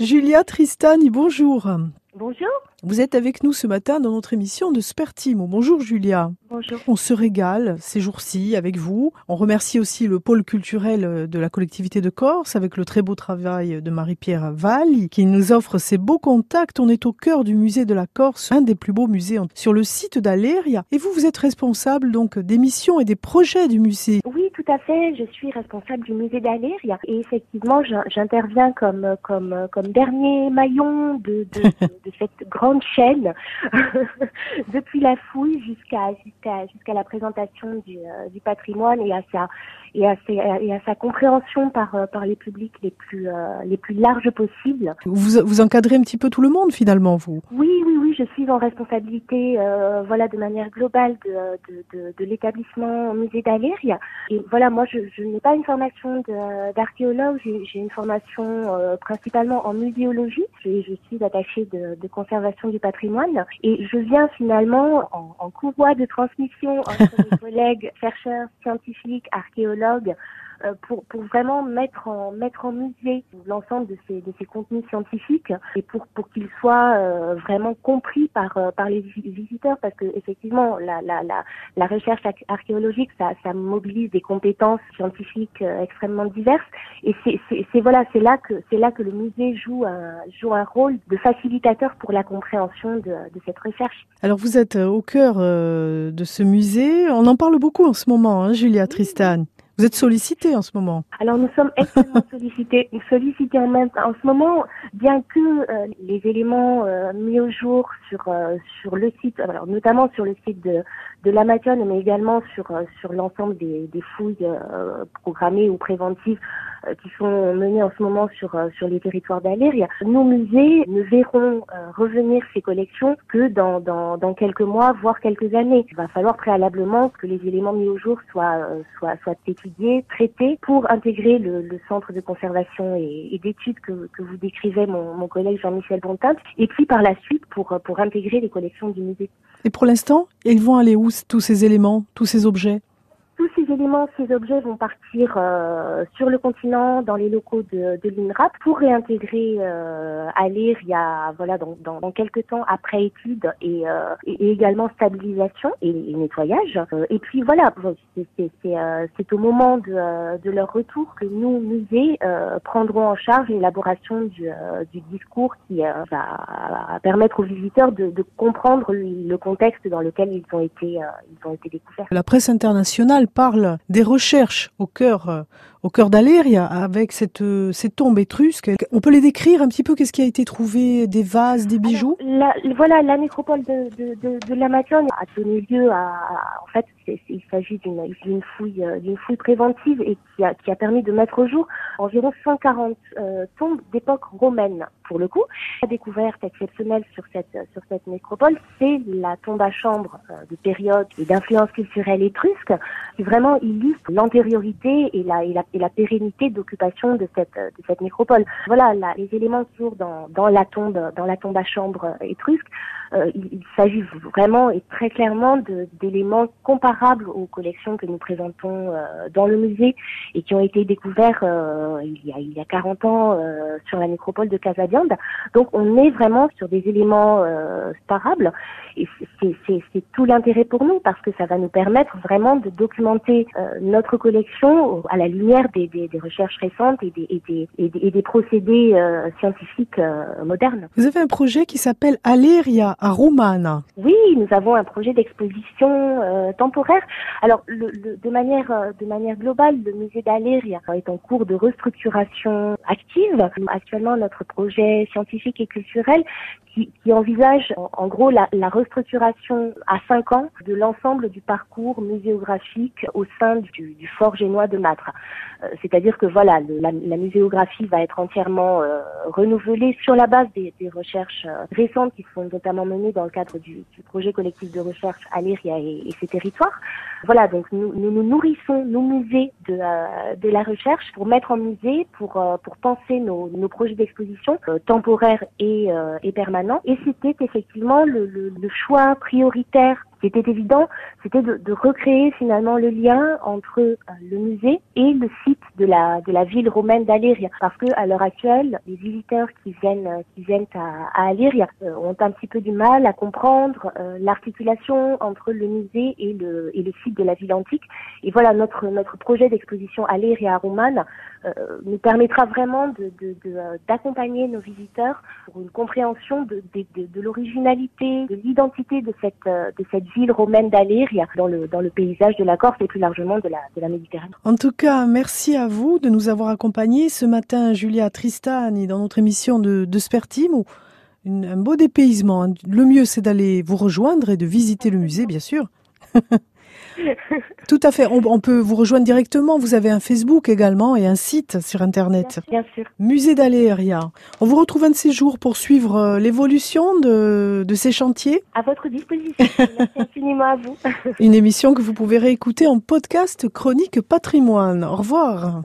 Julia Tristani, bonjour. Bonjour. Vous êtes avec nous ce matin dans notre émission de Spertimo. Bonjour Julia. Bonjour. On se régale ces jours-ci avec vous. On remercie aussi le pôle culturel de la collectivité de Corse avec le très beau travail de Marie-Pierre Valli qui nous offre ces beaux contacts. On est au cœur du musée de la Corse, un des plus beaux musées sur le site d'Aléria. Et vous, vous êtes responsable donc des missions et des projets du musée. Oui, tout à fait. Je suis responsable du musée d'Aléria et effectivement, j'interviens comme comme comme dernier maillon de, de, de cette grande chaîne depuis la fouille jusqu'à jusqu'à jusqu'à la présentation du, euh, du, patrimoine et à sa et à, et à sa compréhension par euh, par les publics les plus euh, les plus larges possibles. Vous vous encadrez un petit peu tout le monde finalement vous? Oui oui oui, je suis en responsabilité voilà de manière globale de de, de, de l'établissement musée d'Aléria et voilà moi je, je n'ai pas une formation d'archéologue, j'ai une formation principalement en muséologie. Je, je suis attachée de, de conservation du patrimoine. Et je viens finalement en, en courroie de transmission entre mes collègues chercheurs, scientifiques, archéologues, pour, pour vraiment mettre en mettre en musée l'ensemble de ces de ces contenus scientifiques et pour pour qu'ils soient euh, vraiment compris par euh, par les visiteurs parce que effectivement la la la, la recherche archéologique ça ça mobilise des compétences scientifiques extrêmement diverses et c'est c'est voilà c'est là que c'est là que le musée joue un joue un rôle de facilitateur pour la compréhension de, de cette recherche. Alors vous êtes au cœur de ce musée, on en parle beaucoup en ce moment, hein, Julia Tristan. Vous êtes sollicité en ce moment. Alors nous sommes extrêmement sollicités, sollicités en même en ce moment, bien que euh, les éléments euh, mis au jour sur euh, sur le site, alors notamment sur le site de de l'Amazon, mais également sur sur l'ensemble des, des fouilles programmées ou préventives qui sont menées en ce moment sur sur les territoires d'Aléria. Nos musées ne verront revenir ces collections que dans, dans dans quelques mois, voire quelques années. Il va falloir préalablement que les éléments mis au jour soient soient soient étudiés traité pour intégrer le, le, centre de conservation et, et d'études que, que, vous décrivez mon, mon collègue Jean-Michel Bontin, et puis par la suite pour, pour intégrer les collections du musée. Et pour l'instant, ils vont aller où tous ces éléments, tous ces objets? Ces objets vont partir euh, sur le continent, dans les locaux de, de l'INRAP, pour réintégrer euh, à l'IR il y a voilà dans, dans, dans, quelques temps après étude et, euh, et, également stabilisation et, et nettoyage. Euh, et puis voilà, c'est euh, au moment de, euh, de, leur retour que nous musées prendront en charge l'élaboration du, du, discours qui va permettre aux visiteurs de, de, comprendre le contexte dans lequel ils ont été ils ont été découverts. La presse internationale parle des recherches au cœur, euh, au cœur d'Aléria avec cette, euh, ces tombes. On peut les décrire un petit peu? Qu'est-ce qui a été trouvé? Des vases, des bijoux? Voilà, la nécropole de, de, de, de a donné lieu à, en fait, il s'agit d'une fouille, euh, d'une fouille préventive et qui a, qui a permis de mettre au jour environ 140 euh, tombes d'époque romaine. Pour le coup, la découverte exceptionnelle sur cette sur cette nécropole, c'est la tombe à chambre de période et d'influence culturelle étrusque, qui vraiment illustre l'antériorité et la, et la, et la pérennité d'occupation de cette de cette nécropole. Voilà, là, les éléments toujours dans dans la tombe dans la tombe à chambre étrusque, euh, il, s'agit vraiment et très clairement d'éléments comparables aux collections que nous présentons euh, dans le musée et qui ont été découverts euh, il, y a, il y a 40 ans euh, sur la nécropole de Casabiande. Donc on est vraiment sur des éléments euh, parables et c'est tout l'intérêt pour nous parce que ça va nous permettre vraiment de documenter euh, notre collection à la lumière des, des, des recherches récentes et des, et des, et des, et des procédés euh, scientifiques euh, modernes. Vous avez un projet qui s'appelle Aleria à Romana. Oui, nous avons un projet d'exposition euh, temporaire. Alors, le, le, de manière euh, de manière globale, le musée d'Aléria est en cours de restructuration active. Actuellement, notre projet scientifique et culturel qui, envisage en, gros la, restructuration à cinq ans de l'ensemble du parcours muséographique au sein du, fort génois de Mâtre. Euh, C'est-à-dire que voilà, la, muséographie va être entièrement euh, renouvelée sur la base des, recherches euh, récentes qui sont notamment menées dans le cadre du, projet collectif de recherche Aléria et, et, ses territoires. Voilà, donc nous nous, nourrissons nos musées de, de la recherche pour mettre en pour, euh, pour penser nos, nos projets d'exposition temporaires et, et permanents. Et c'était effectivement le, le choix prioritaire qui était évident, c'était de, de, recréer finalement le lien entre euh, le musée et le site de la de la ville romaine d'Aléria, parce que à l'heure actuelle, les visiteurs qui viennent qui viennent à, à Aléria euh, ont un petit peu du mal à comprendre euh, l'articulation entre le musée et le et le site de la ville antique. Et voilà notre notre projet d'exposition Aléria Romane nous permettra vraiment de d'accompagner de, nos visiteurs pour une compréhension de, de, de l'originalité, de l'identité de cette de cette ville romaine d'Aléria dans le dans le paysage de la Corse et plus largement de la de la Méditerranée. En tout cas, merci à vous de nous avoir accompagnés ce matin, Julia Tristani, dans notre émission de, de Spertime, un beau dépaysement. Le mieux, c'est d'aller vous rejoindre et de visiter le musée, bien sûr. Tout à fait. On, peut vous rejoindre directement. Vous avez un Facebook également et un site sur Internet. Bien, sûr. Musée d'Aléria. On vous retrouve un de ces jours pour suivre euh, l'évolution de, de ces chantiers. À votre disposition. Merci infiniment à vous. Une émission que vous pouvez réécouter en podcast Chronique Patrimoine. Au revoir.